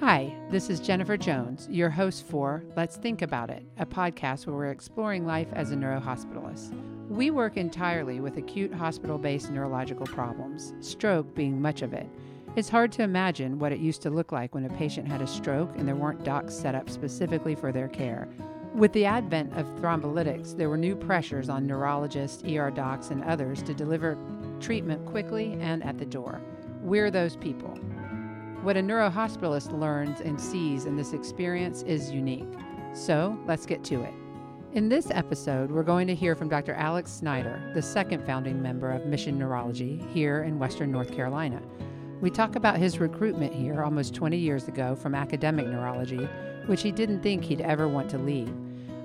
Hi, this is Jennifer Jones, your host for Let's Think About It, a podcast where we're exploring life as a neurohospitalist. We work entirely with acute hospital based neurological problems, stroke being much of it. It's hard to imagine what it used to look like when a patient had a stroke and there weren't docs set up specifically for their care. With the advent of thrombolytics, there were new pressures on neurologists, ER docs, and others to deliver treatment quickly and at the door. We're those people. What a neurohospitalist learns and sees in this experience is unique. So let's get to it. In this episode, we're going to hear from Dr. Alex Schneider, the second founding member of Mission Neurology here in Western North Carolina. We talk about his recruitment here almost 20 years ago from academic neurology, which he didn't think he'd ever want to leave.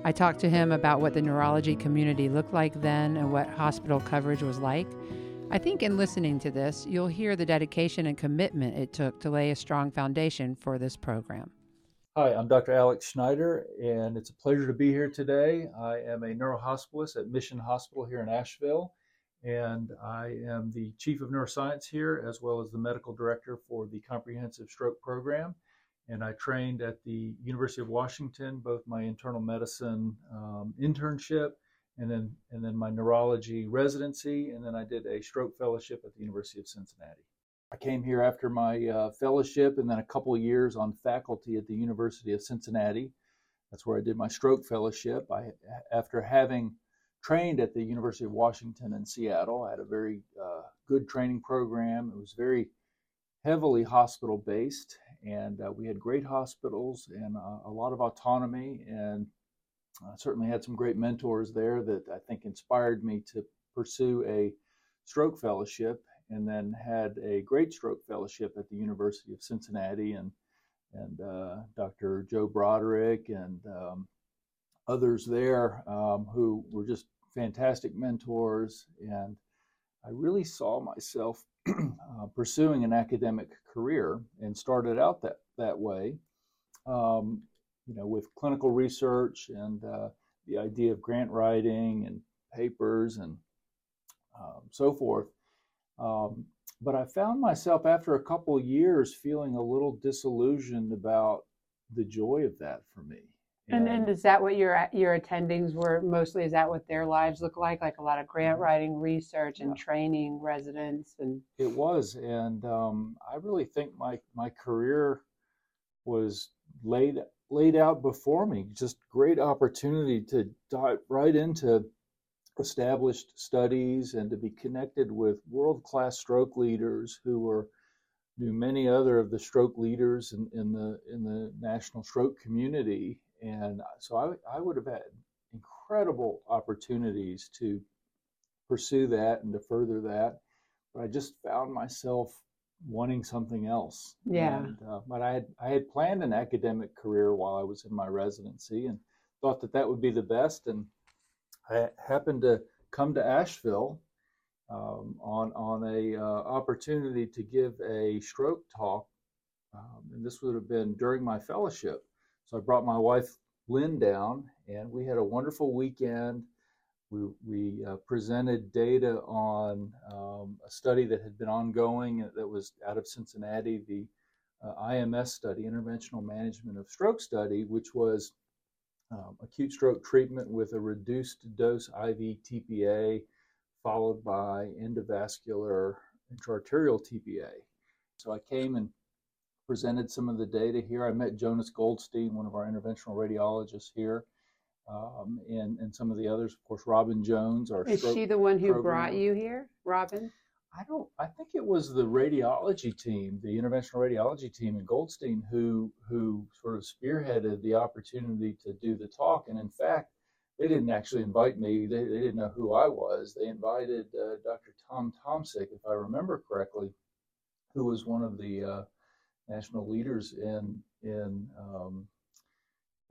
I talked to him about what the neurology community looked like then and what hospital coverage was like. I think in listening to this, you'll hear the dedication and commitment it took to lay a strong foundation for this program. Hi, I'm Dr. Alex Schneider, and it's a pleasure to be here today. I am a neurohospitalist at Mission Hospital here in Asheville, and I am the Chief of Neuroscience here, as well as the Medical Director for the Comprehensive Stroke Program. And I trained at the University of Washington, both my internal medicine um, internship and then and then my neurology residency, and then I did a stroke fellowship at the University of Cincinnati. I came here after my uh, fellowship and then a couple of years on faculty at the University of Cincinnati. That's where I did my stroke fellowship. I, after having trained at the University of Washington in Seattle, I had a very uh, good training program. It was very heavily hospital based, and uh, we had great hospitals and uh, a lot of autonomy. And I certainly had some great mentors there that I think inspired me to pursue a stroke fellowship and then had a great stroke fellowship at the University of Cincinnati and and uh, Dr. Joe Broderick and um, others there um, who were just fantastic mentors. And I really saw myself uh, pursuing an academic career and started out that, that way, um, you know, with clinical research and uh, the idea of grant writing and papers and um, so forth. Um, but I found myself after a couple years feeling a little disillusioned about the joy of that for me. And, and is that what your your attendings were mostly? Is that what their lives look like? Like a lot of grant writing, research, and yeah. training residents, and it was. And um, I really think my my career was laid laid out before me. Just great opportunity to dive right into established studies and to be connected with world class stroke leaders who were knew many other of the stroke leaders in, in the in the national stroke community and so I, I would have had incredible opportunities to pursue that and to further that but I just found myself wanting something else yeah and, uh, but I had I had planned an academic career while I was in my residency and thought that that would be the best and I happened to come to Asheville um, on on a uh, opportunity to give a stroke talk, um, and this would have been during my fellowship. So I brought my wife Lynn down, and we had a wonderful weekend. We we uh, presented data on um, a study that had been ongoing that was out of Cincinnati, the uh, IMS study, Interventional Management of Stroke Study, which was um, acute stroke treatment with a reduced dose IV TPA, followed by endovascular intraarterial TPA. So I came and presented some of the data here. I met Jonas Goldstein, one of our interventional radiologists here, um, and, and some of the others. Of course, Robin Jones, our Is she the one who program. brought you here, Robin? I don't. I think it was the radiology team, the interventional radiology team in Goldstein, who who sort of spearheaded the opportunity to do the talk. And in fact, they didn't actually invite me. They, they didn't know who I was. They invited uh, Dr. Tom Tomsick, if I remember correctly, who was one of the uh, national leaders in in um,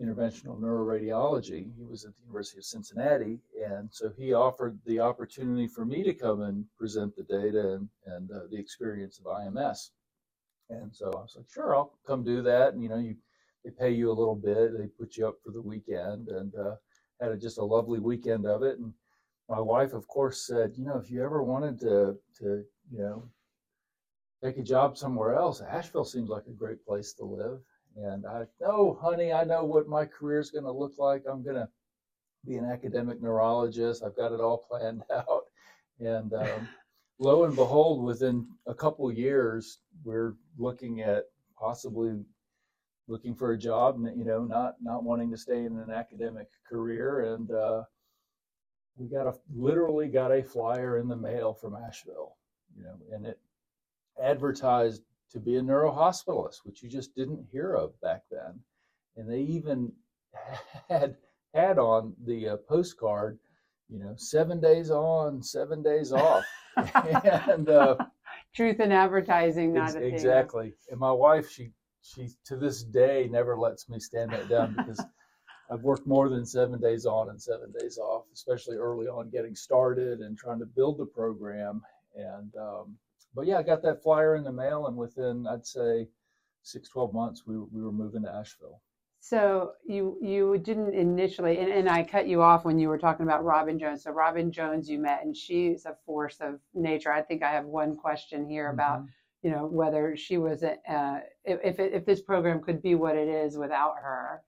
interventional neuroradiology. He was at the University of Cincinnati, and so he offered the opportunity for me to come and present the data and, and uh, the experience of IMS. And so I was like, sure, I'll come do that. And you know, you they pay you a little bit, they put you up for the weekend, and uh, had a, just a lovely weekend of it. And my wife, of course, said, you know, if you ever wanted to to you know take a job somewhere else, Asheville seems like a great place to live. And I, oh, honey, I know what my career is going to look like. I'm going to be an academic neurologist. I've got it all planned out. And um, lo and behold, within a couple years, we're looking at possibly looking for a job, you know, not not wanting to stay in an academic career, and uh, we got a literally got a flyer in the mail from Asheville, you know, and it advertised to be a neurohospitalist, which you just didn't hear of back then, and they even had had on the uh, postcard, you know, seven days on, seven days off, and uh, truth in advertising, not ex- exactly. And my wife, she she to this day never lets me stand that down because I've worked more than seven days on and seven days off, especially early on getting started and trying to build the program. And um, but yeah, I got that flyer in the mail, and within I'd say six, 12 months, we, we were moving to Asheville. So you you didn't initially, and, and I cut you off when you were talking about Robin Jones. So Robin Jones, you met, and she's a force of nature. I think I have one question here about mm-hmm you know whether she was uh, if if this program could be what it is without her.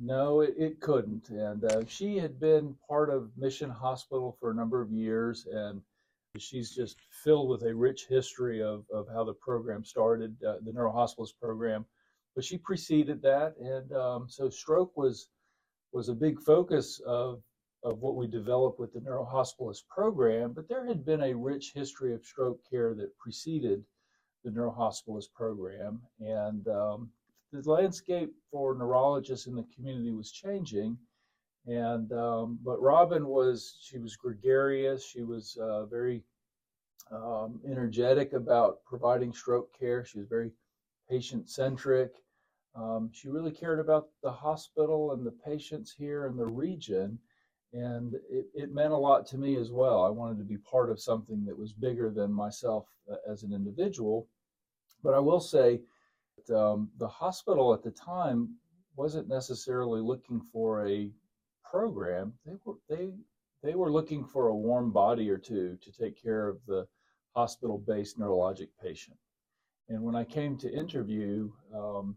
No, it, it couldn't, and uh, she had been part of Mission Hospital for a number of years, and she's just filled with a rich history of of how the program started, uh, the neurohospitalist program. But she preceded that, and um, so stroke was was a big focus of of what we developed with the neurohospitalist program, but there had been a rich history of stroke care that preceded the neurohospitalist program. And um, the landscape for neurologists in the community was changing. And um, but Robin was she was gregarious. She was uh, very um, energetic about providing stroke care. She was very patient centric. Um, she really cared about the hospital and the patients here in the region and it, it, meant a lot to me as well. I wanted to be part of something that was bigger than myself uh, as an individual. But I will say that um, the hospital at the time wasn't necessarily looking for a program. They were they they were looking for a warm body or two to take care of the hospital-based neurologic patient. And when I came to interview, um,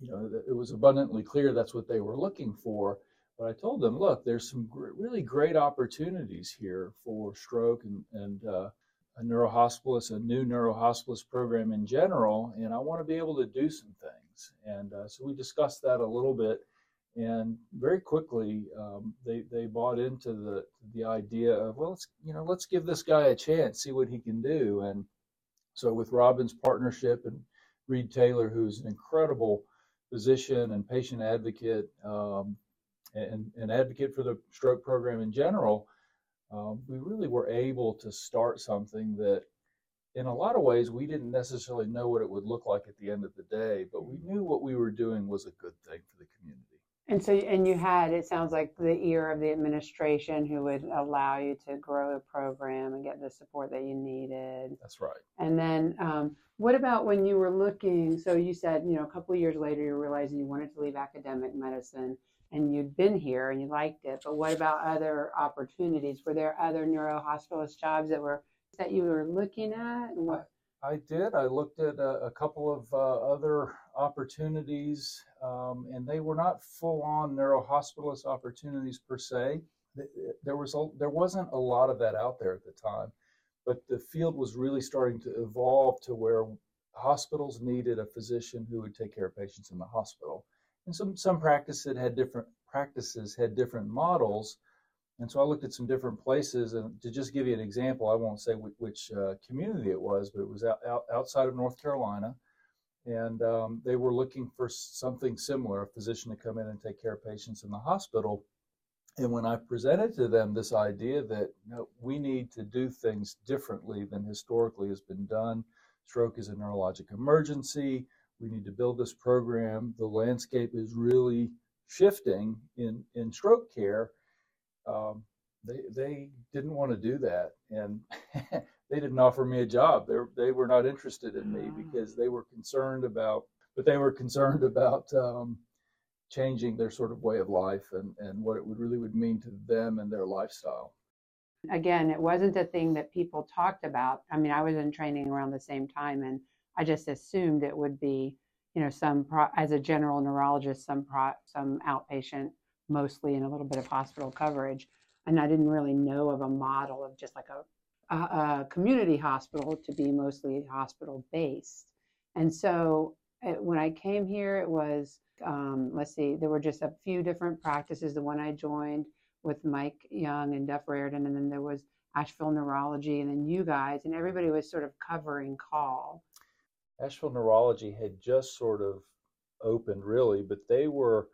you know, it was abundantly clear that's what they were looking for but I told them, look, there's some gr- really great opportunities here for stroke and, and uh, a neurohospitalist, a new neurohospitalist program in general, and I want to be able to do some things. And uh, so we discussed that a little bit, and very quickly um, they they bought into the the idea of well, let's you know let's give this guy a chance, see what he can do. And so with Robin's partnership and Reed Taylor, who's an incredible physician and patient advocate, um, and, and advocate for the stroke program in general, um, we really were able to start something that, in a lot of ways, we didn't necessarily know what it would look like at the end of the day, but we knew what we were doing was a good thing for the community. And so, and you had, it sounds like the ear of the administration who would allow you to grow the program and get the support that you needed. That's right. And then, um, what about when you were looking? So you said, you know, a couple of years later, you realized you wanted to leave academic medicine and you'd been here and you liked it. But what about other opportunities? Were there other neuro hospitalist jobs that were that you were looking at? What? I did. I looked at a, a couple of uh, other opportunities, um, and they were not full-on neuro hospitalist opportunities per se. There was a, there wasn't a lot of that out there at the time, but the field was really starting to evolve to where hospitals needed a physician who would take care of patients in the hospital and some some practices had different practices had different models and so i looked at some different places and to just give you an example i won't say which, which uh, community it was but it was out, out, outside of north carolina and um, they were looking for something similar a physician to come in and take care of patients in the hospital and when i presented to them this idea that you know, we need to do things differently than historically has been done stroke is a neurologic emergency we need to build this program. The landscape is really shifting in, in stroke care. Um, they, they didn't want to do that. And they didn't offer me a job. They, they were not interested in me because they were concerned about, but they were concerned about um, changing their sort of way of life and, and what it would really would mean to them and their lifestyle. Again, it wasn't a thing that people talked about. I mean, I was in training around the same time and I just assumed it would be, you know, some pro- as a general neurologist, some pro- some outpatient, mostly, and a little bit of hospital coverage. And I didn't really know of a model of just like a, a, a community hospital to be mostly hospital based. And so it, when I came here, it was um, let's see, there were just a few different practices. The one I joined with Mike Young and Duff Reardon, and then there was Asheville Neurology, and then you guys, and everybody was sort of covering call. Asheville Neurology had just sort of opened, really, but they were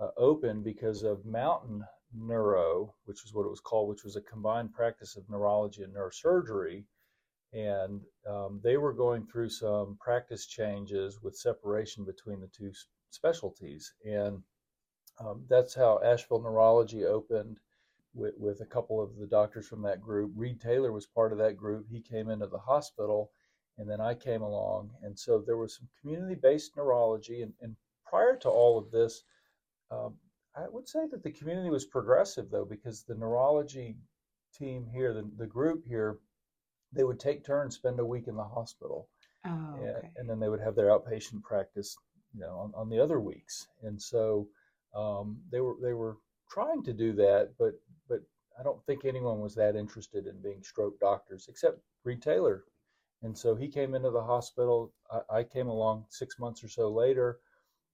uh, open because of Mountain Neuro, which is what it was called, which was a combined practice of neurology and neurosurgery. And um, they were going through some practice changes with separation between the two specialties. And um, that's how Asheville Neurology opened with, with a couple of the doctors from that group. Reed Taylor was part of that group. He came into the hospital, and then I came along. And so there was some community based neurology. And, and, prior to all of this, um, I would say that the community was progressive, though, because the neurology team here, the, the group here, they would take turns, spend a week in the hospital. Oh, okay. and, and then they would have their outpatient practice you know, on, on the other weeks. And so um, they were they were trying to do that, but but I don't think anyone was that interested in being stroke doctors except Reed Taylor. And so he came into the hospital. I, I came along six months or so later,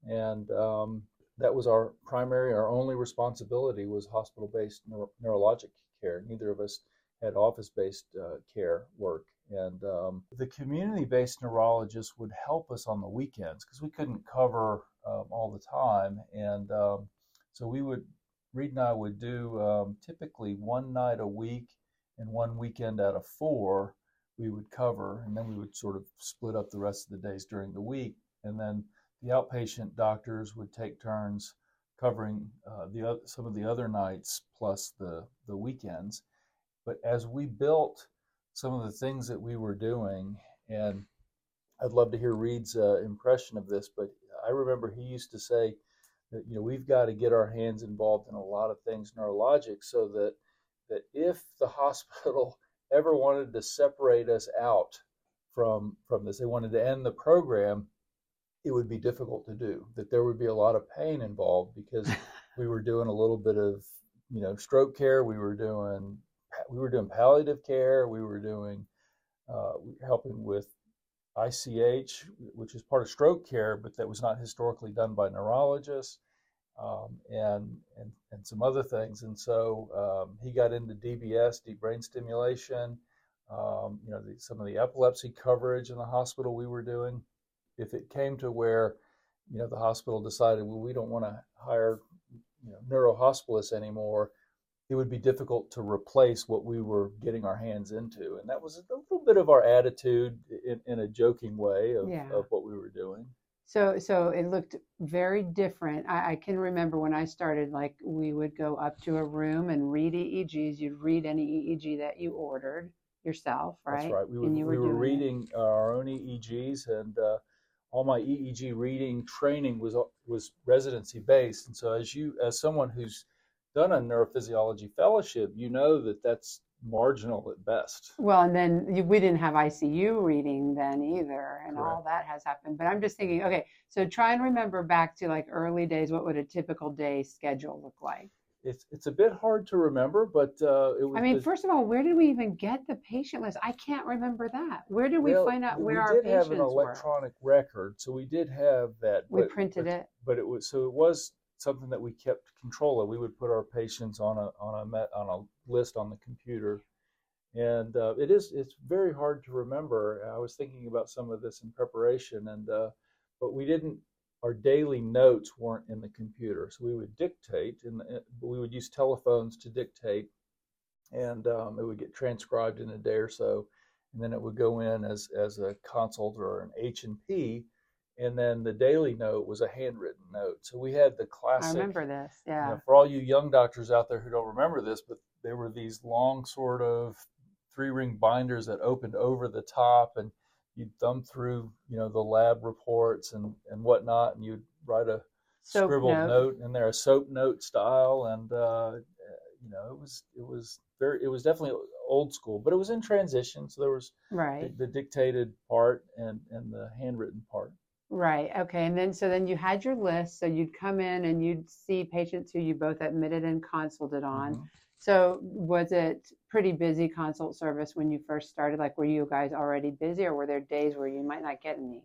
and um, that was our primary, our only responsibility was hospital-based neuro- neurologic care. Neither of us had office-based uh, care work. And um, the community based neurologist would help us on the weekends because we couldn't cover um, all the time. And um, so we would, Reed and I would do um, typically one night a week and one weekend out of four we would cover. And then we would sort of split up the rest of the days during the week. And then the outpatient doctors would take turns covering uh, the some of the other nights plus the the weekends. But as we built some of the things that we were doing. And I'd love to hear Reed's uh, impression of this, but I remember he used to say that you know we've got to get our hands involved in a lot of things neurologic, so that that if the hospital ever wanted to separate us out from from this, they wanted to end the program, it would be difficult to do. That there would be a lot of pain involved because we were doing a little bit of you know stroke care, we were doing we were doing palliative care. We were doing uh, helping with ICH, which is part of stroke care, but that was not historically done by neurologists, um, and, and and some other things. And so um, he got into DBS, deep brain stimulation. Um, you know, the, some of the epilepsy coverage in the hospital we were doing. If it came to where, you know, the hospital decided, well, we don't want to hire, you know, neurohospitalists anymore it would be difficult to replace what we were getting our hands into. And that was a little bit of our attitude in, in a joking way of, yeah. of what we were doing. So, so it looked very different. I, I, can remember when I started, like we would go up to a room and read EEGs. You'd read any EEG that you ordered yourself, right? That's right. We, would, we were reading it. our own EEGs, and uh, all my EEG reading training was was residency based. And so, as you, as someone who's done a neurophysiology fellowship, you know that that's marginal at best. Well, and then you, we didn't have ICU reading then either, and Correct. all that has happened. But I'm just thinking, okay, so try and remember back to like early days. What would a typical day schedule look like? It's it's a bit hard to remember, but uh, it was. I mean, the, first of all, where did we even get the patient list? I can't remember that. Where did we well, find out where our patients were? We did have an electronic were? record, so we did have that. We but, printed but, it, but it was so it was something that we kept control of. We would put our patients on a on a met, on a list on the computer, and uh, it is it's very hard to remember. I was thinking about some of this in preparation, and uh, but we didn't. Our daily notes weren't in the computer, so we would dictate, and we would use telephones to dictate, and um, it would get transcribed in a day or so, and then it would go in as as a consult or an H and P and then the daily note was a handwritten note. So we had the classic. I remember this. Yeah. You know, for all you young doctors out there who don't remember this, but there were these long sort of three ring binders that opened over the top, and you'd thumb through, you know, the lab reports and and whatnot, and you'd write a soap scribbled note. note in there, a soap note style, and uh, you know, it was it was very it was definitely old school, but it was in transition. So there was right the, the dictated part and and the handwritten part. Right. Okay. And then so then you had your list. So you'd come in and you'd see patients who you both admitted and consulted on. Mhm. So was it pretty busy consult service when you first started? Like were you guys already busy or were there days where you might not get any?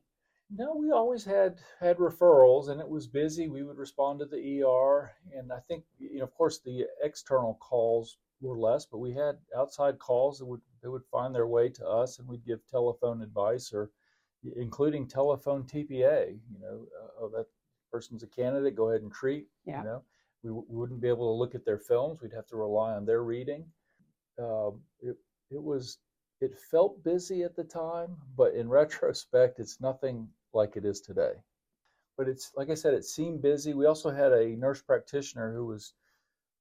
No, we always had had referrals, and it was busy. We would respond to the ER, and I think you know, of course, the external calls were less, but we had outside calls that would that would find their way to us, and we'd give telephone advice or including telephone TPA. You know, uh, oh, that person's a candidate, go ahead and treat. Yeah. You know, we, w- we wouldn't be able to look at their films. We'd have to rely on their reading. Um, it it was it felt busy at the time, but in retrospect, it's nothing like it is today. But it's like I said, it seemed busy. We also had a nurse practitioner who was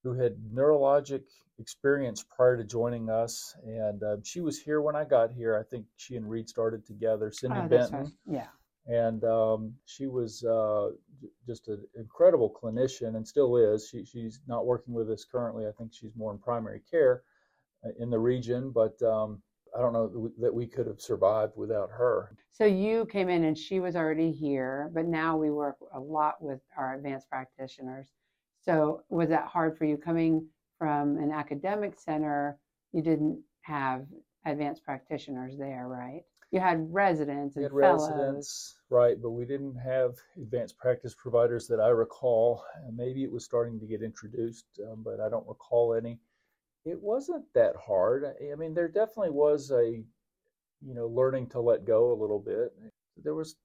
who had neurologic experience prior to joining us, and uh, she was here when I got here. I think she and Reed started together. Cindy Oh, Benton, right. Yeah. And um, she was uh, just an incredible clinician and still is. She, she's not working with us currently. I think she's more in primary care uh, in the region, but um, I don't know that we, that we could have survived without her. So you came in and she was already here, but now we work a lot with our advanced practitioners. So was that hard for you coming from an academic center? You didn't have advanced practitioners there, right? You had residents and had fellows. residents, right, but we didn't have advanced practice providers that I recall. Maybe it was starting to get introduced, um, but I don't recall any. It wasn't that hard. I mean, there definitely was a, you know, learning to let go a little bit. There was,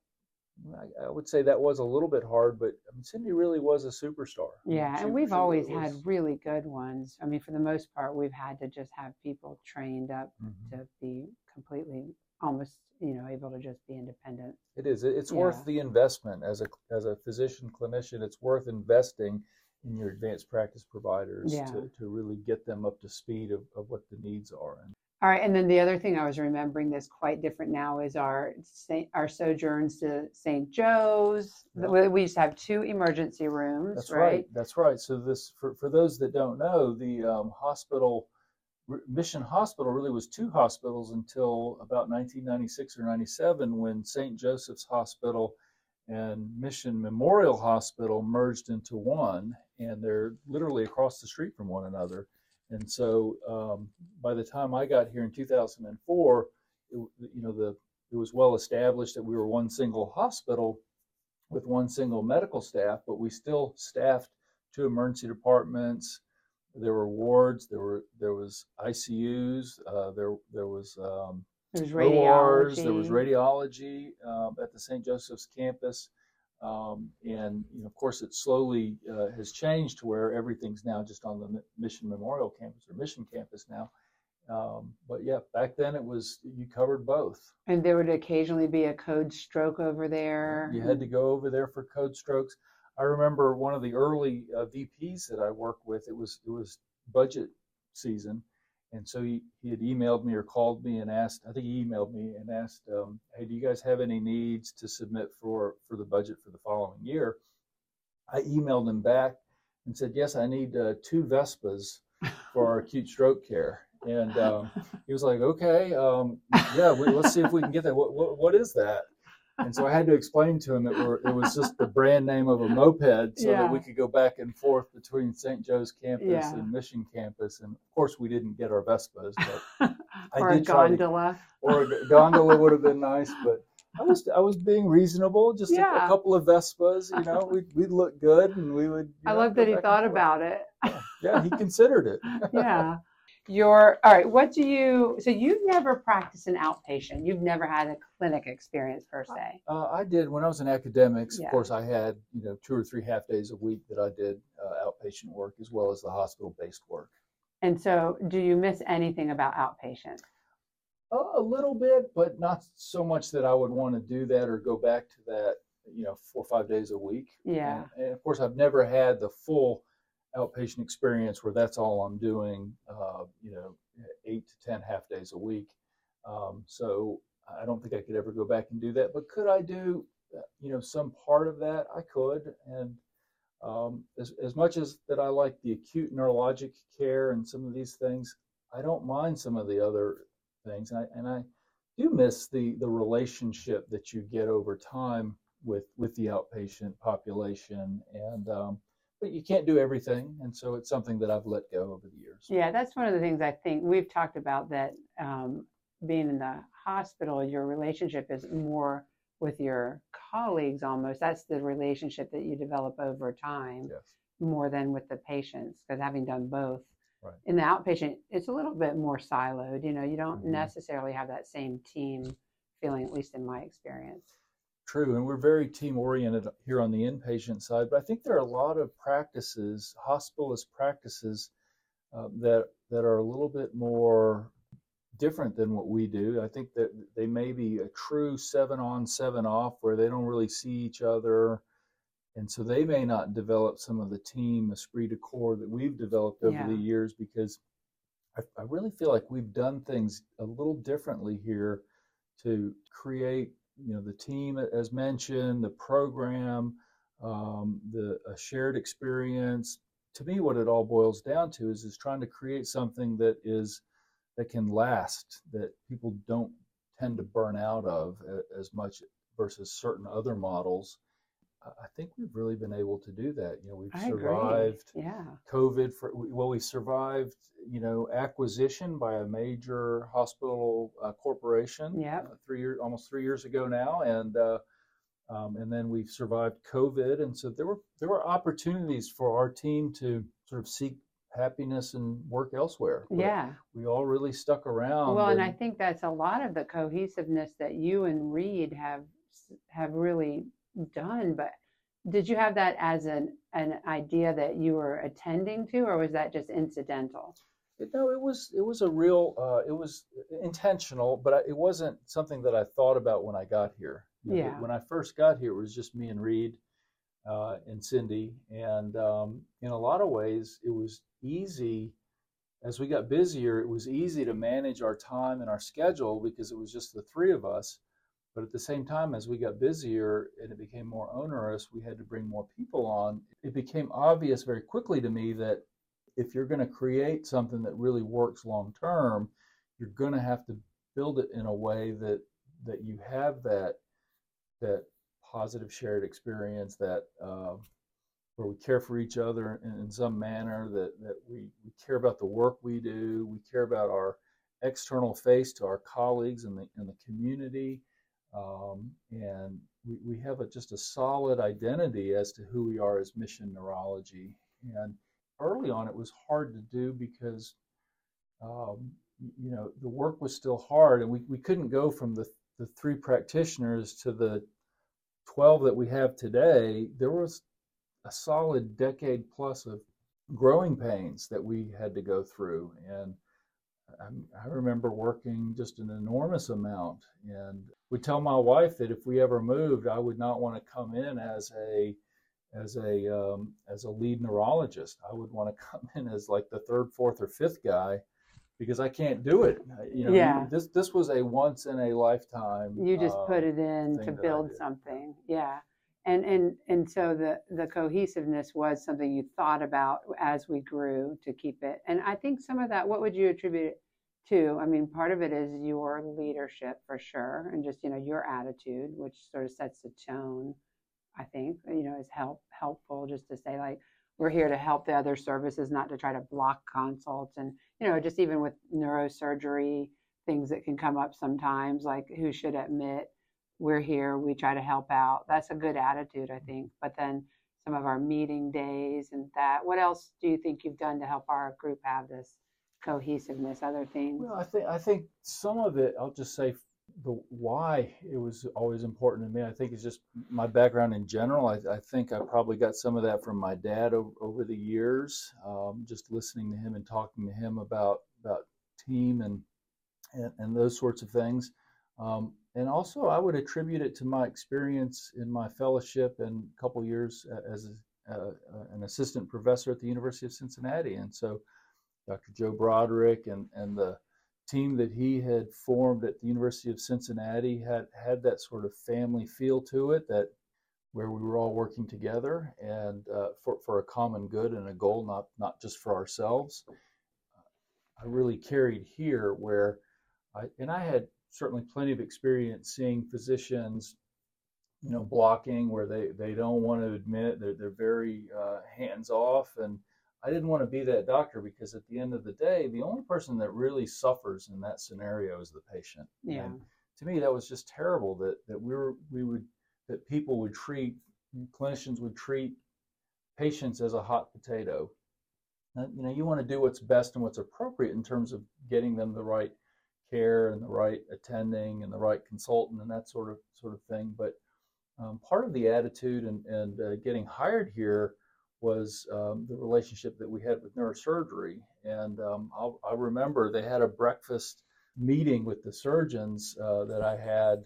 I, I would say that was a little bit hard, but I mean, Cindy really was a superstar. I mean, Yeah, and we've always was. had really good ones. I mean, for the most part, we've had to just have people trained up Mhm. to be completely almost, you know, able to just be independent. It is. It's Yeah. worth the investment as a as a physician clinician. It's worth investing in your advanced practice providers Yeah. to, to really get them up to speed of, of what the needs are. And All right, and then the other thing I was remembering that's quite different now is our Saint, our sojourns to St. Joe's. Yeah. We used to have two emergency rooms, that's right? right. That's right. So this for, for those that don't know, the um, hospital Mission Hospital really was two hospitals until about 1996 or 97 when St. Joseph's Hospital and Mission Memorial Hospital merged into one, and they're literally across the street from one another. And so, um, by the time I got here in 2004, it, you know, the it was well established that we were one single hospital with one single medical staff, but we still staffed two emergency departments. There were wards. There were there was ICUs. Uh, there there was um, ORs, there was radiology. radiology um, at the St. Joseph's campus. Um, and you know, of course, it slowly uh, has changed to where everything's now just on the Mission Memorial campus or Mission campus now. Um, but yeah, back then it was you covered both. And there would occasionally be a code stroke over there. You had to go over there for code strokes. I remember one of the early uh, VPs that I worked with. It was it was budget season, and so he, he had emailed me or called me and asked. I think he emailed me and asked, um, "Hey, do you guys have any needs to submit for for the budget for the following year?" I emailed him back and said, "Yes, I need uh, two Vespas for our acute stroke care." And um, he was like, "Okay, um, yeah, we, let's see if we can get that. What, what what is that?" And so I had to explain to him were, it was just the brand name of a moped so Yeah. that we could go back and forth between St. Joe's campus Yeah. and Mission campus. And of course, we didn't get our Vespas, but I or a did to- gondola. or a gondola would have been nice. But I was I was being reasonable. Just a, Yeah. a couple of Vespas, you know, we'd, we'd look good and we would. I know, love that he thought about it. Yeah, he considered it. yeah. Your all right. What do you? So you've never practiced an outpatient. You've never had a clinic experience per se. Uh, I did when I was in academics. Yeah. Of course, I had you know two or three half days a week that I did uh, outpatient work as well as the hospital-based work. And so, do you miss anything about outpatient? A, a little bit, but not so much that I would want to do that or go back to that. You know, four or five days a week. Yeah. And, and of course, I've never had the full outpatient experience where that's all I'm doing. Uh, you know, eight to ten half days a week. Um, so I don't think I could ever go back and do that. But could I do, uh, you know, some part of that? I could. And um, as as much as that I like the acute neurologic care and some of these things, I don't mind some of the other things. And I and I do miss the the relationship that you get over time with with the outpatient population, and um, but you can't do everything, and so it's something that I've let go over the years. Yeah, that's one of the things I think we've talked about that um, being in the hospital, your relationship is more with your colleagues almost. That's the relationship that you develop over time Yes. more than with the patients because having done both. Right. In the outpatient, it's a little bit more siloed. You know, you don't Mhm. necessarily have that same team feeling, at least in my experience. True, and we're very team oriented here on the inpatient side, but I think there are a lot of practices, hospitalist practices, uh, that that are a little bit more different than what we do. I think that they may be a true seven on, seven off, where they don't really see each other, and so they may not develop some of the team esprit de corps that we've developed over Yeah. the years because I, I really feel like we've done things a little differently here to create you know the team as mentioned the program um, the shared experience. To me what it all boils down to is is trying to create something that is that can last that people don't tend to burn out of as much versus certain other models I think we've really been able to do that. You know, we've I survived agree. Yeah. COVID for well, we survived, you know, acquisition by a major hospital uh, corporation. Yep. Uh, three years, almost three years ago now, and uh, um, and then we've survived COVID, and so there were there were opportunities for our team to sort of seek happiness and work elsewhere. But Yeah. we all really stuck around. Well, and I think that's a lot of the cohesiveness that you and Reed have have really done. But did you have that as an an idea that you were attending to, or was that just incidental? No, it was it was a real uh, it was intentional, but I, it wasn't something that I thought about when I got here. You know, Yeah. When I first got here, it was just me and Reed uh, and Cindy, and um, in a lot of ways, it was easy. As we got busier, it was easy to manage our time and our schedule because it was just the three of us. But at the same time, as we got busier and it became more onerous, we had to bring more people on. It became obvious very quickly to me that if you're going to create something that really works long term, you're going to have to build it in a way that that you have that that positive shared experience that uh, where we care for each other in, in some manner that that we, we care about the work we do we care about our external face to our colleagues and the in the community um, and we, we have a, just a solid identity as to who we are as mission neurology. And early on it was hard to do because um, you know the work was still hard and we, we couldn't go from the, the three practitioners to the 12 that we have today. There was a solid decade plus of growing pains that we had to go through. And I, I remember working just an enormous amount and would tell my wife that if we ever moved i would not want to come in as a as a um, as a lead neurologist. I would want to come in as like the third, fourth, or fifth guy because I can't do it. You know, Yeah. this this was a once in a lifetime. You just uh, put it in to build something. Yeah. And and and so the the cohesiveness was something you thought about as we grew to keep it. And I think some of that what would you attribute it to? I mean, part of it is your leadership for sure and just, you know, your attitude which sort of sets the tone. I think, you know, is help helpful just to say like we're here to help the other services, not to try to block consults and, you know, just even with neurosurgery, things that can come up sometimes, like who should admit we're here, we try to help out. That's a good attitude, I think. But then some of our meeting days and that. What else do you think you've done to help our group have this cohesiveness? Other things? Well, I think I think some of it. I'll just say the why it was always important to me. I think it's just my background in general. I, I think I probably got some of that from my dad over, over the years, um, just listening to him and talking to him about about team and and, and those sorts of things. Um, and also, I would attribute it to my experience in my fellowship and a couple years as a, an assistant professor at the University of Cincinnati. And so, Dr. Joe Broderick and, and the team that he had formed at the University of Cincinnati had had that sort of family feel to it that where we were all working together and uh, for, for a common good and a goal, not not just for ourselves. I really carried here where I and I had certainly plenty of experience seeing physicians you know, blocking where they, they don't want to admit they're, they're very uh, hands off. And I didn't want to be that doctor because at the end of the day, the only person that really suffers in that scenario is the patient. Yeah. And to me, that was just terrible that, that we were, we would, that people would treat, clinicians would treat patients as a hot potato. you know, you want to do what's best and what's appropriate in terms of getting them the right care and the right attending and the right consultant and that sort of sort of thing. But um, part of the attitude and, and uh, getting hired here was um, the relationship that we had with neurosurgery. And um, i remember they had a breakfast meeting with the surgeons uh, that I had.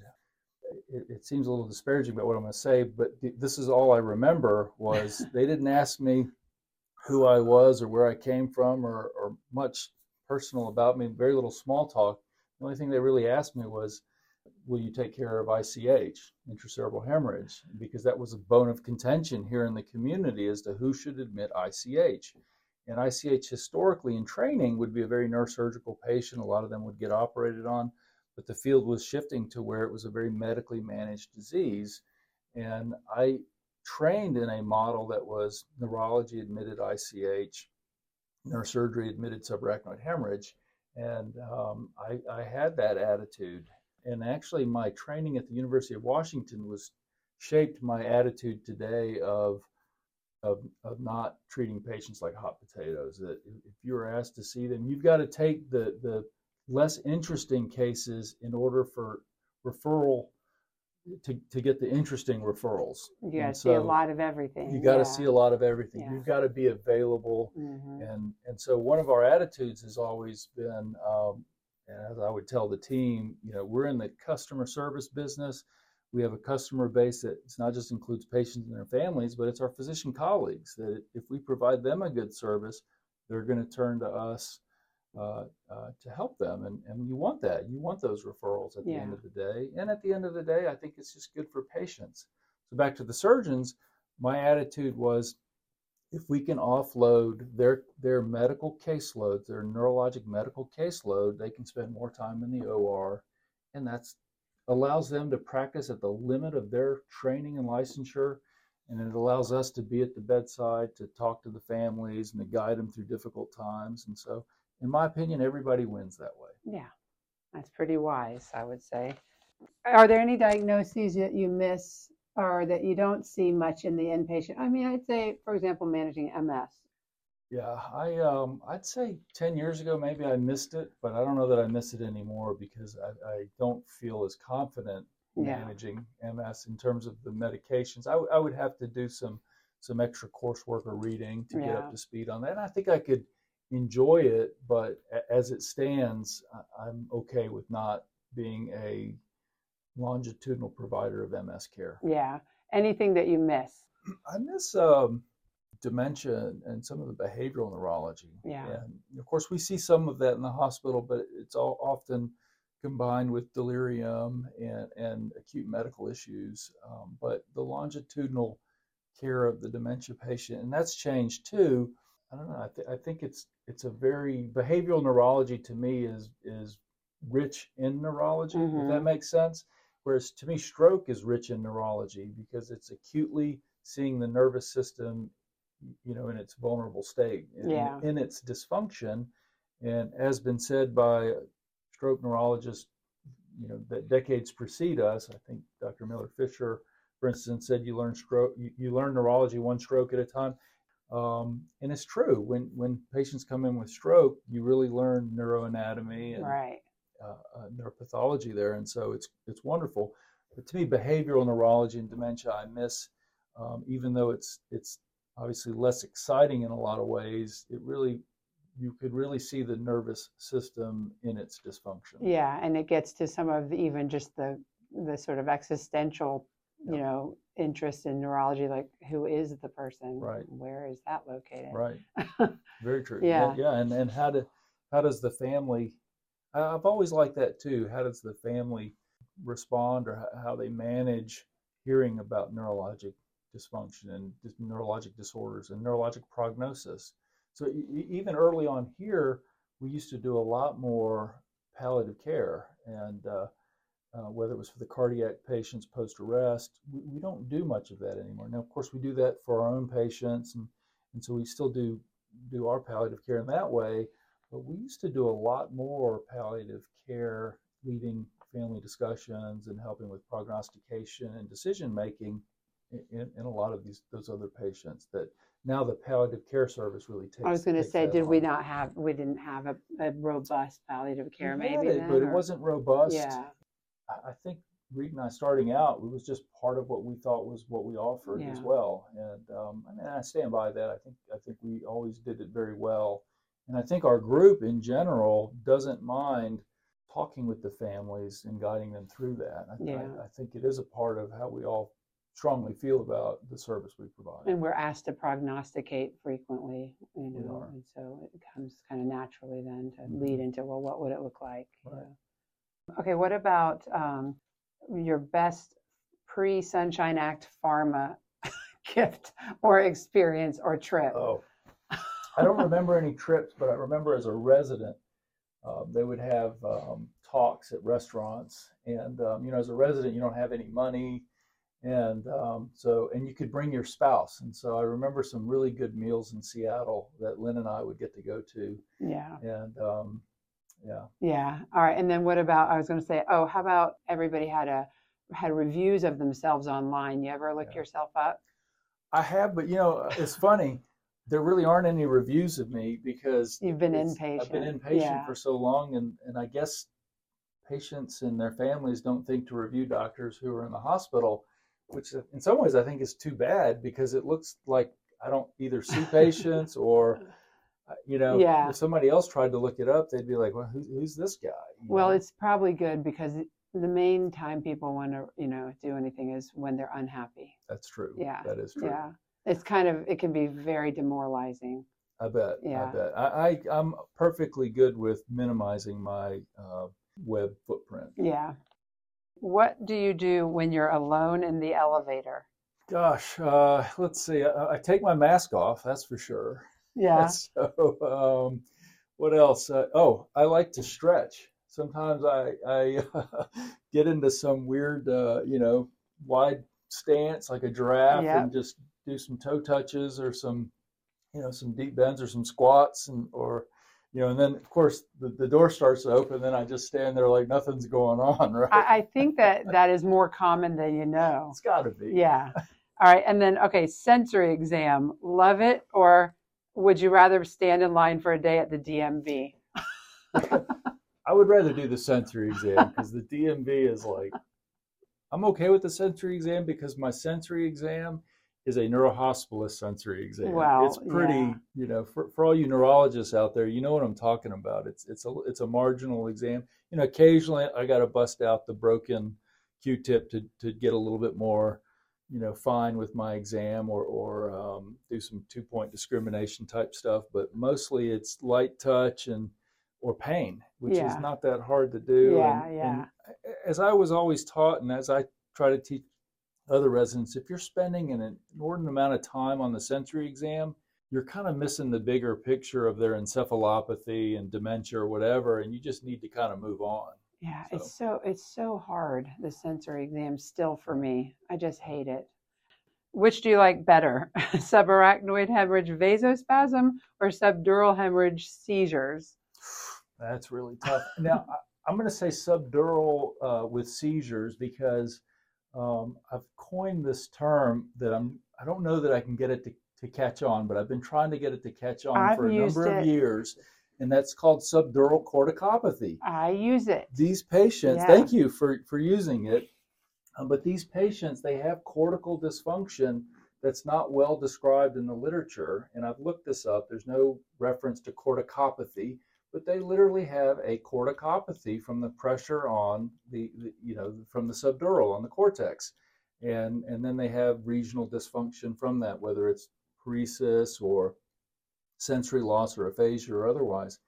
It, it, seems a little disparaging about what I'm going to say, but th- this is all I remember was they didn't ask me who I was or where I came from or, or much personal about me, very little small talk. The only thing they really asked me was, will you take care of ICH, intracerebral hemorrhage? Because that was a bone of contention here in the community as to who should admit ICH. And ICH historically in training would be a very neurosurgical patient. A lot of them would get operated on, but the field was shifting to where it was a very medically managed disease. And I trained in a model that was neurology admitted ICH, neurosurgery admitted subarachnoid hemorrhage. And um, I, I had that attitude and actually my training at the University of Washington was shaped my attitude today of of, of not treating patients like hot potatoes. That if you're asked to see them, you've got to take the the less interesting cases in order for referral to, to get the interesting referrals. You got to so see a lot of everything. You got to yeah. see a lot of everything. Yeah. You've got to be available. Mm-hmm. And and so one of our attitudes has always been um, and as I would tell the team, you know, we're in the customer service business. We have a customer base that it's not just includes patients and their families, but it's our physician colleagues. That if we provide them a good service, they're going to turn to us uh, uh, to help them. And, and you want that. You want those referrals at the end of the day. And at the end of the day, I think it's just good for patients. So back to the surgeons, my attitude was if we can offload their their medical caseloads, their neurologic medical caseload, they can spend more time in the OR, and that's allows them to practice at the limit of their training and licensure, and it allows us to be at the bedside to talk to the families and to guide them through difficult times. And so, in my opinion, everybody wins that way. Yeah, that's pretty wise, I would say. Are there any diagnoses that you miss or that you don't see much in the inpatient? I mean, I'd say, for example, managing MS. Yeah, I um, I'd say ten years ago maybe I missed it, but I don't know that I miss it anymore because I, I don't feel as confident yeah. managing MS in terms of the medications. I, I would have to do some some extra coursework or reading to yeah. get up to speed on that. And I think I could enjoy it, but as it stands, I'm okay with not being a longitudinal provider of MS care. Yeah. Anything that you miss? I miss um, dementia and some of the behavioral neurology. Yeah. And of course, we see some of that in the hospital, but it's all often combined with delirium and, and acute medical issues. Um, but the longitudinal care of the dementia patient, and that's changed too. I don't know. I, th- I think it's it's a very behavioral neurology to me is is rich in neurology. Mm-hmm. If that mm-hmm. makes sense. Whereas to me, stroke is rich in neurology because it's acutely seeing the nervous system, you know, in its vulnerable state, in, yeah. in its dysfunction. And as been said by stroke neurologists, you know, that decades precede us, I think Dr. Miller Fisher, for instance, said you learn stroke, you, you learn neurology one stroke at a time. Um, and it's true. When when patients come in with stroke, you really learn neuroanatomy and right neuropathology there, and so it's it's wonderful. But to me, behavioral neurology and dementia, I miss, um, even though it's it's obviously less exciting in a lot of ways. It really you could really see the nervous system in its dysfunction. Yeah, and it gets to some of the, even just the the sort of existential, yep. you know, interest in neurology, like who is the person, right? Where is that located? Right. Very true. yeah. yeah, and and how do how does the family I've always liked that too. How does the family respond or how they manage hearing about neurologic dysfunction and neurologic disorders and neurologic prognosis? So even early on here, we used to do a lot more palliative care, and uh, uh, whether it was for the cardiac patients post arrest. We, we, don't do much of that anymore. Now, of course, we do that for our own patients, and, and so we still do do our palliative care in that way. But we used to do a lot more palliative care, leading family discussions and helping with prognostication and decision making in, in, a lot of these those other patients that now the palliative care service really takes. I was going to say, did on. we not have we didn't have a, a robust palliative care we maybe, it, then, but or? it wasn't robust. Yeah, I think Reed and I starting out, it was just part of what we thought was what we offered Yeah. as well. And um, I mean, I stand by that. I think I think we always did it very well. And I think our group in general doesn't mind talking with the families and guiding them through that. I, Yeah. I, I think it is a part of how we all strongly feel about the service we provide. and we're asked to prognosticate frequently, you We know, are. and so it comes kind of naturally then to Mhm. lead into well, what would it look like? Right. Okay, what about um, your best pre Sunshine Act pharma gift or experience or trip? Oh, I don't remember any trips, but I remember as a resident, um, they would have um, talks at restaurants, and um, you know, as a resident, you don't have any money, and um, so and you could bring your spouse, and so I remember some really good meals in Seattle that Lynn and I would get to go to, Yeah. and um, yeah, Yeah. All right. And then what about? I was going to say, oh, how about everybody had a had reviews of themselves online? You ever look Yeah. yourself up? I have, but you know, it's funny. There really aren't any reviews of me because You've been it's- I've been inpatient. inpatient Yeah. for so long, and and I guess patients and their families don't think to review doctors who are in the hospital, which in some ways I think is too bad because it looks like I don't either see patients or, uh, you know, Yeah. if somebody else tried to look it up, they'd be like, well, who, who's this guy? You Well, know? it's probably good because the main time people want to, you know, do anything is when they're unhappy. that's true. yeah, that is true. Yeah. It's kind of it can be very demoralizing. I bet. Yeah. I bet. I, I I'm perfectly good with minimizing my uh, web footprint. Yeah. What do you do when you're alone in the elevator? Gosh, uh, let's see. I, I take my mask off. That's for sure. Yeah. So, um, what else? Uh, oh, I like to stretch. Sometimes I, I get into some weird, uh, you know, wide stance like a giraffe Yep. and just do some toe touches or some, you know, some deep bends or some squats and or, you know, and then of course the, the door starts to open. Then I just stand there like nothing's going on, right? I, I think that that is more common than you know. it's got to be. Yeah. All right. And then, okay, sensory exam. Love it. Or would you rather stand in line for a day at the DMV? I would rather do the sensory exam because the DMV is like, I'm okay with the sensory exam because my sensory exam is a neurohospitalist sensory exam. Well, it's pretty, yeah. you know, for, for all you neurologists out there, you know what I'm talking about. It's it's a it's a marginal exam. You know, occasionally I got to bust out the broken Q-tip to to get a little bit more, you know, fine with my exam or or um, do some two point discrimination type stuff. But mostly it's light touch and or pain, which Yeah. is not that hard to do. Yeah, and, yeah. and as I was always taught, and as I try to teach other residents, if you're spending an inordinate amount of time on the sensory exam, you're kind of missing the bigger picture of their encephalopathy and dementia or whatever, and you just need to kind of move on. Yeah, it's so it's so hard the sensory exam still for me. I just hate it. Which do you like better, subarachnoid hemorrhage vasospasm or subdural hemorrhage seizures? That's really tough. now, I, I'm going to say subdural uh, with seizures because um, I've coined this term that I'm. I don't know that I can get it to, to catch on, but I've been trying to get it to catch on I've for a number of years, and that's called subdural corticopathy. I use it. These patients, Yeah. thank you for for using it, um, but these patients they have cortical dysfunction that's not well described in the literature, and I've looked this up. There's no reference to corticopathy but they literally have a corticopathy from the pressure on the, the, you know from the subdural on the cortex. And and then they have regional dysfunction from that whether it's paresis or sensory loss or aphasia or otherwise.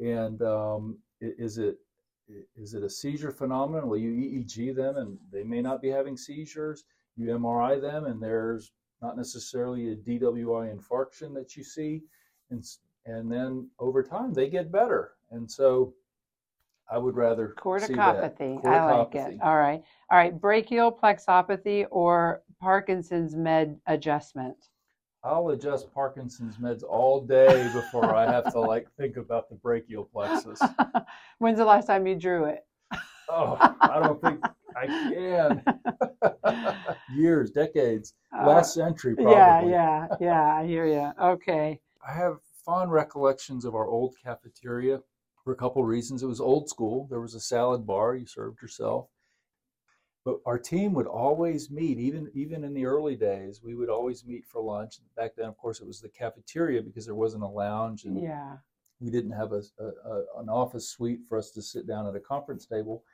And um, is it is it a seizure phenomenon? Well you eeg them and they may not be having seizures. You mri them and there's not necessarily a dwi infarction that you see. And and then over time they get better and so I would rather see that. Corticopathy. I like it. All right. All right. Brachial plexopathy or Parkinson's med adjustment. I'll adjust Parkinson's meds all day before I have to like think about the brachial plexus. When's the last time you drew it? Oh, I don't think I can. Years, decades, uh, last century probably. Yeah, yeah, yeah. I hear you. Okay. I have fond recollections of our old cafeteria for a couple reasons. It was old school. There was a salad bar. You served yourself. But our team would always meet, even even in the early days. We would always meet for lunch. Back then, of course, it was the cafeteria because there wasn't a lounge, and Yeah. we didn't have a, a, a an office suite for us to sit down at a conference table.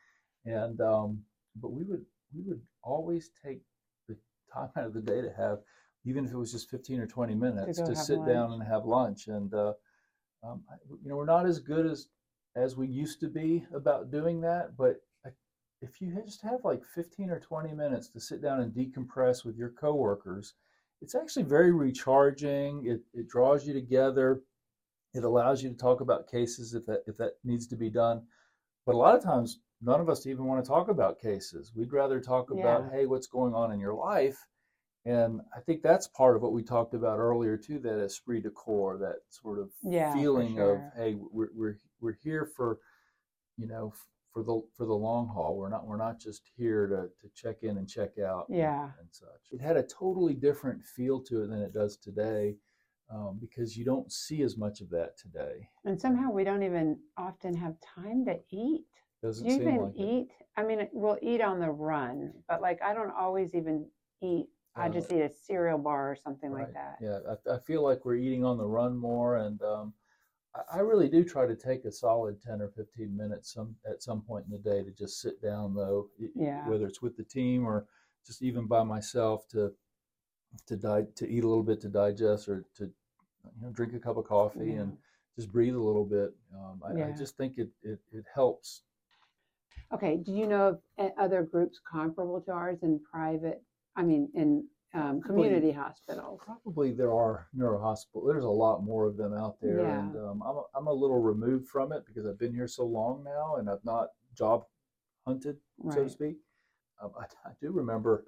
And um, but we would we would always take the time out of the day to have, even if it was just fifteen or twenty minutes, go to, have sit down and have lunch. And uh, um, you know, we're not as good as as we used to be about doing that, but if you just have like 15 or 20 minutes to sit down and decompress with your coworkers, it's actually very recharging. It, it draws you together. It allows you to talk about cases if that if that needs to be done. But a lot of times, none of us even want to talk about cases. We'd rather talk about, Yeah. hey, what's going on in your life. And I think that's part of what we talked about earlier too. That esprit de corps, that sort of Yeah, feeling of, hey, we're we're we're here for, you know, for the for the long haul. We're not we're not just here to to check in and check out. Yeah. and such. It had a totally different feel to it than it does today, um, because you don't see as much of that today. And somehow we don't even often have time to eat. Doesn't Do you seem even like it. eat? I mean, we'll eat on the run, but like I don't always even eat. I just eat a cereal bar or something like that. Yeah, I, I feel like we're eating on the run more, and um, I, I really do try to take a solid ten or fifteen minutes some at some point in the day to just sit down, though, Yeah. whether it's with the team or just even by myself to to di- to eat a little bit to digest or to you know drink a cup of coffee Yeah. and just breathe a little bit. Um, I, I just think it, it it helps. Okay. Do you know of other groups comparable to ours in private? I mean, in um, Probably- community hospitals. Probably there are neuro hospitals. There's a lot more of them out there, Yeah. and um, I'm a, I'm a little removed from it because I've been here so long now, and I've not job hunted, so to speak. Um, I, I do remember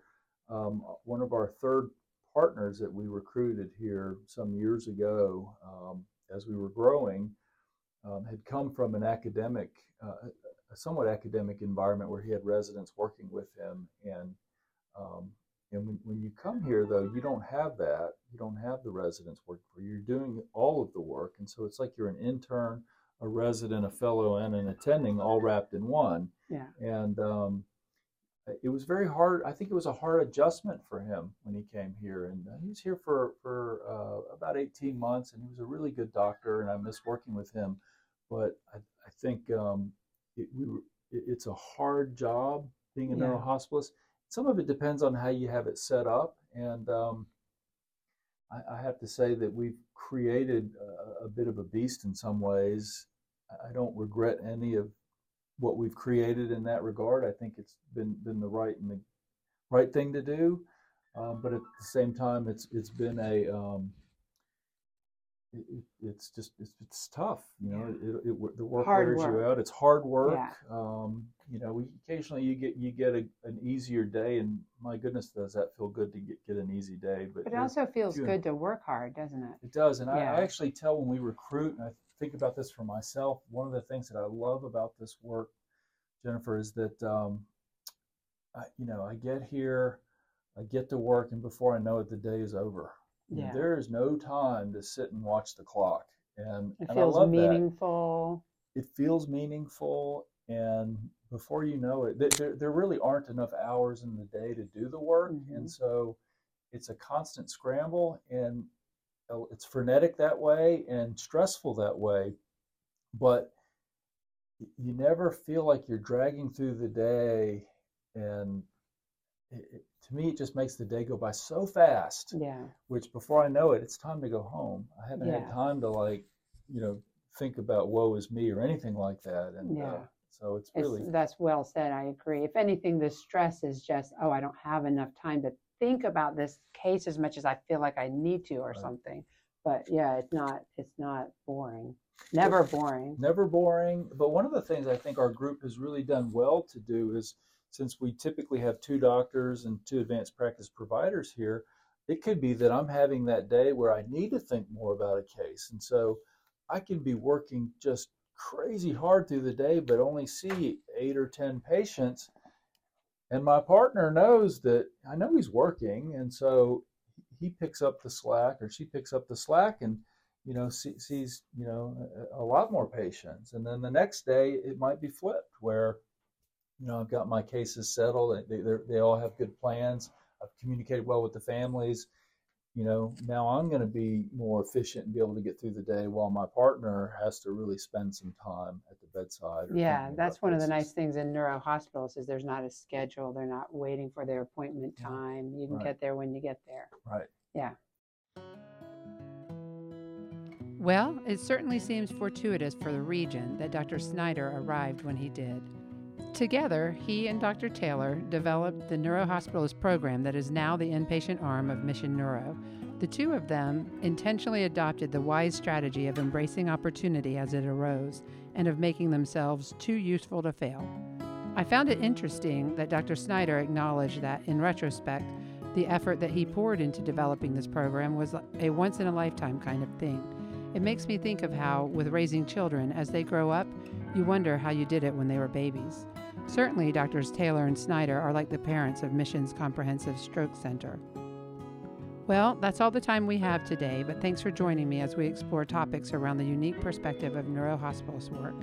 um, one of our third partners that we recruited here some years ago, um, as we were growing, um, had come from an academic, uh, a somewhat academic environment where he had residents working with him, and um, and when, when you come here, though, you don't have that. You don't have the residents working for you. You're doing all of the work. And so it's like you're an intern, a resident, a fellow, and an attending all wrapped in one. Yeah. And um, it was very hard. I think it was a hard adjustment for him when he came here. And uh, he was here for, for uh, about 18 months, and he was a really good doctor, and I miss working with him. But I, I think um, it, we were, it, it's a hard job being a Yeah. neurohospitalist some of it depends on how you have it set up and um, I, I have to say that we've created a, a bit of a beast in some ways. I- don't regret any of what we've created in that regard. I think it's been been the right and the right thing to do um, but at the same time it's it's been a um, it, it- it's just it's, it's tough you know it, it, the work Hard wears you out it's hard work Yeah. um, you know we occasionally you get you get a, an easier day and my goodness does that feel good to get, get an easy day but But it also feels few- good to work hard, doesn't it? it does and I, Yeah. I actually tell when we recruit and i think about this for myself one of the things that i love about this work jennifer is that um, I, you know i get here i get to work and before i know it the day is over Yeah. there is no time to sit and watch the clock and, It and I feels love that meaningful. it feels meaningful and before you know it there, there really aren't enough hours in the day to do the work Mhm. and so it's a constant scramble and uh, it's frenetic that way and stressful that way but you never feel like you're dragging through the day and it, to me it just makes the day go by so fast Yeah. which before I know it, it's time to go home. I haven't Yeah. had time to like, you know, think about woe is me or anything like that. And Yeah. uh, so it's It's, really, that's well said. I agree. If anything, the stress is just, oh, I don't have enough time to think about this case as much as I feel like I need to or Right. something. But yeah, it's not it's not boring. Never boring. Never boring. But one of the things I think our group has really done well to do is since we typically have two doctors and two advanced practice providers here, it could be that I'm having that day where I need to think more about a case. And so I can be working just crazy hard through the day, but only see eight or 10 patients. And my partner knows that I know he's working. And so he picks up the slack or she picks up the slack and, you know, see, sees, you know, a, a lot more patients. And then the next day it might be flipped where, you know, I've got my cases settled. They, they all have good plans. I've communicated well with the families you know, now I'm going to be more efficient and be able to get through the day while my partner has to really spend some time at the bedside. Yeah, that's one of the nice things in neuro hospitals is there's not a schedule. They're not waiting for their appointment time. You can right. get there when you get there. Right. Yeah. Well, it certainly seems fortuitous for the region that Dr. Schneider arrived when he did. Together, he and Dr. Taylor developed the neurohospitalist program that is now the inpatient arm of Mission Neuro. The two of them intentionally adopted the wise strategy of embracing opportunity as it arose and of making themselves too useful to fail. I found it interesting that Dr. Schneider acknowledged that, in retrospect, the effort that he poured into developing this program was a once in a lifetime kind of thing. It makes me think of how, with raising children, as they grow up, you wonder how you did it when they were babies. Certainly, Doctors Taylor and Schneider are like the parents of Mission's Comprehensive Stroke Center. Well, that's all the time we have today, but thanks for joining me as we explore topics around the unique perspective of neurohospitalist work.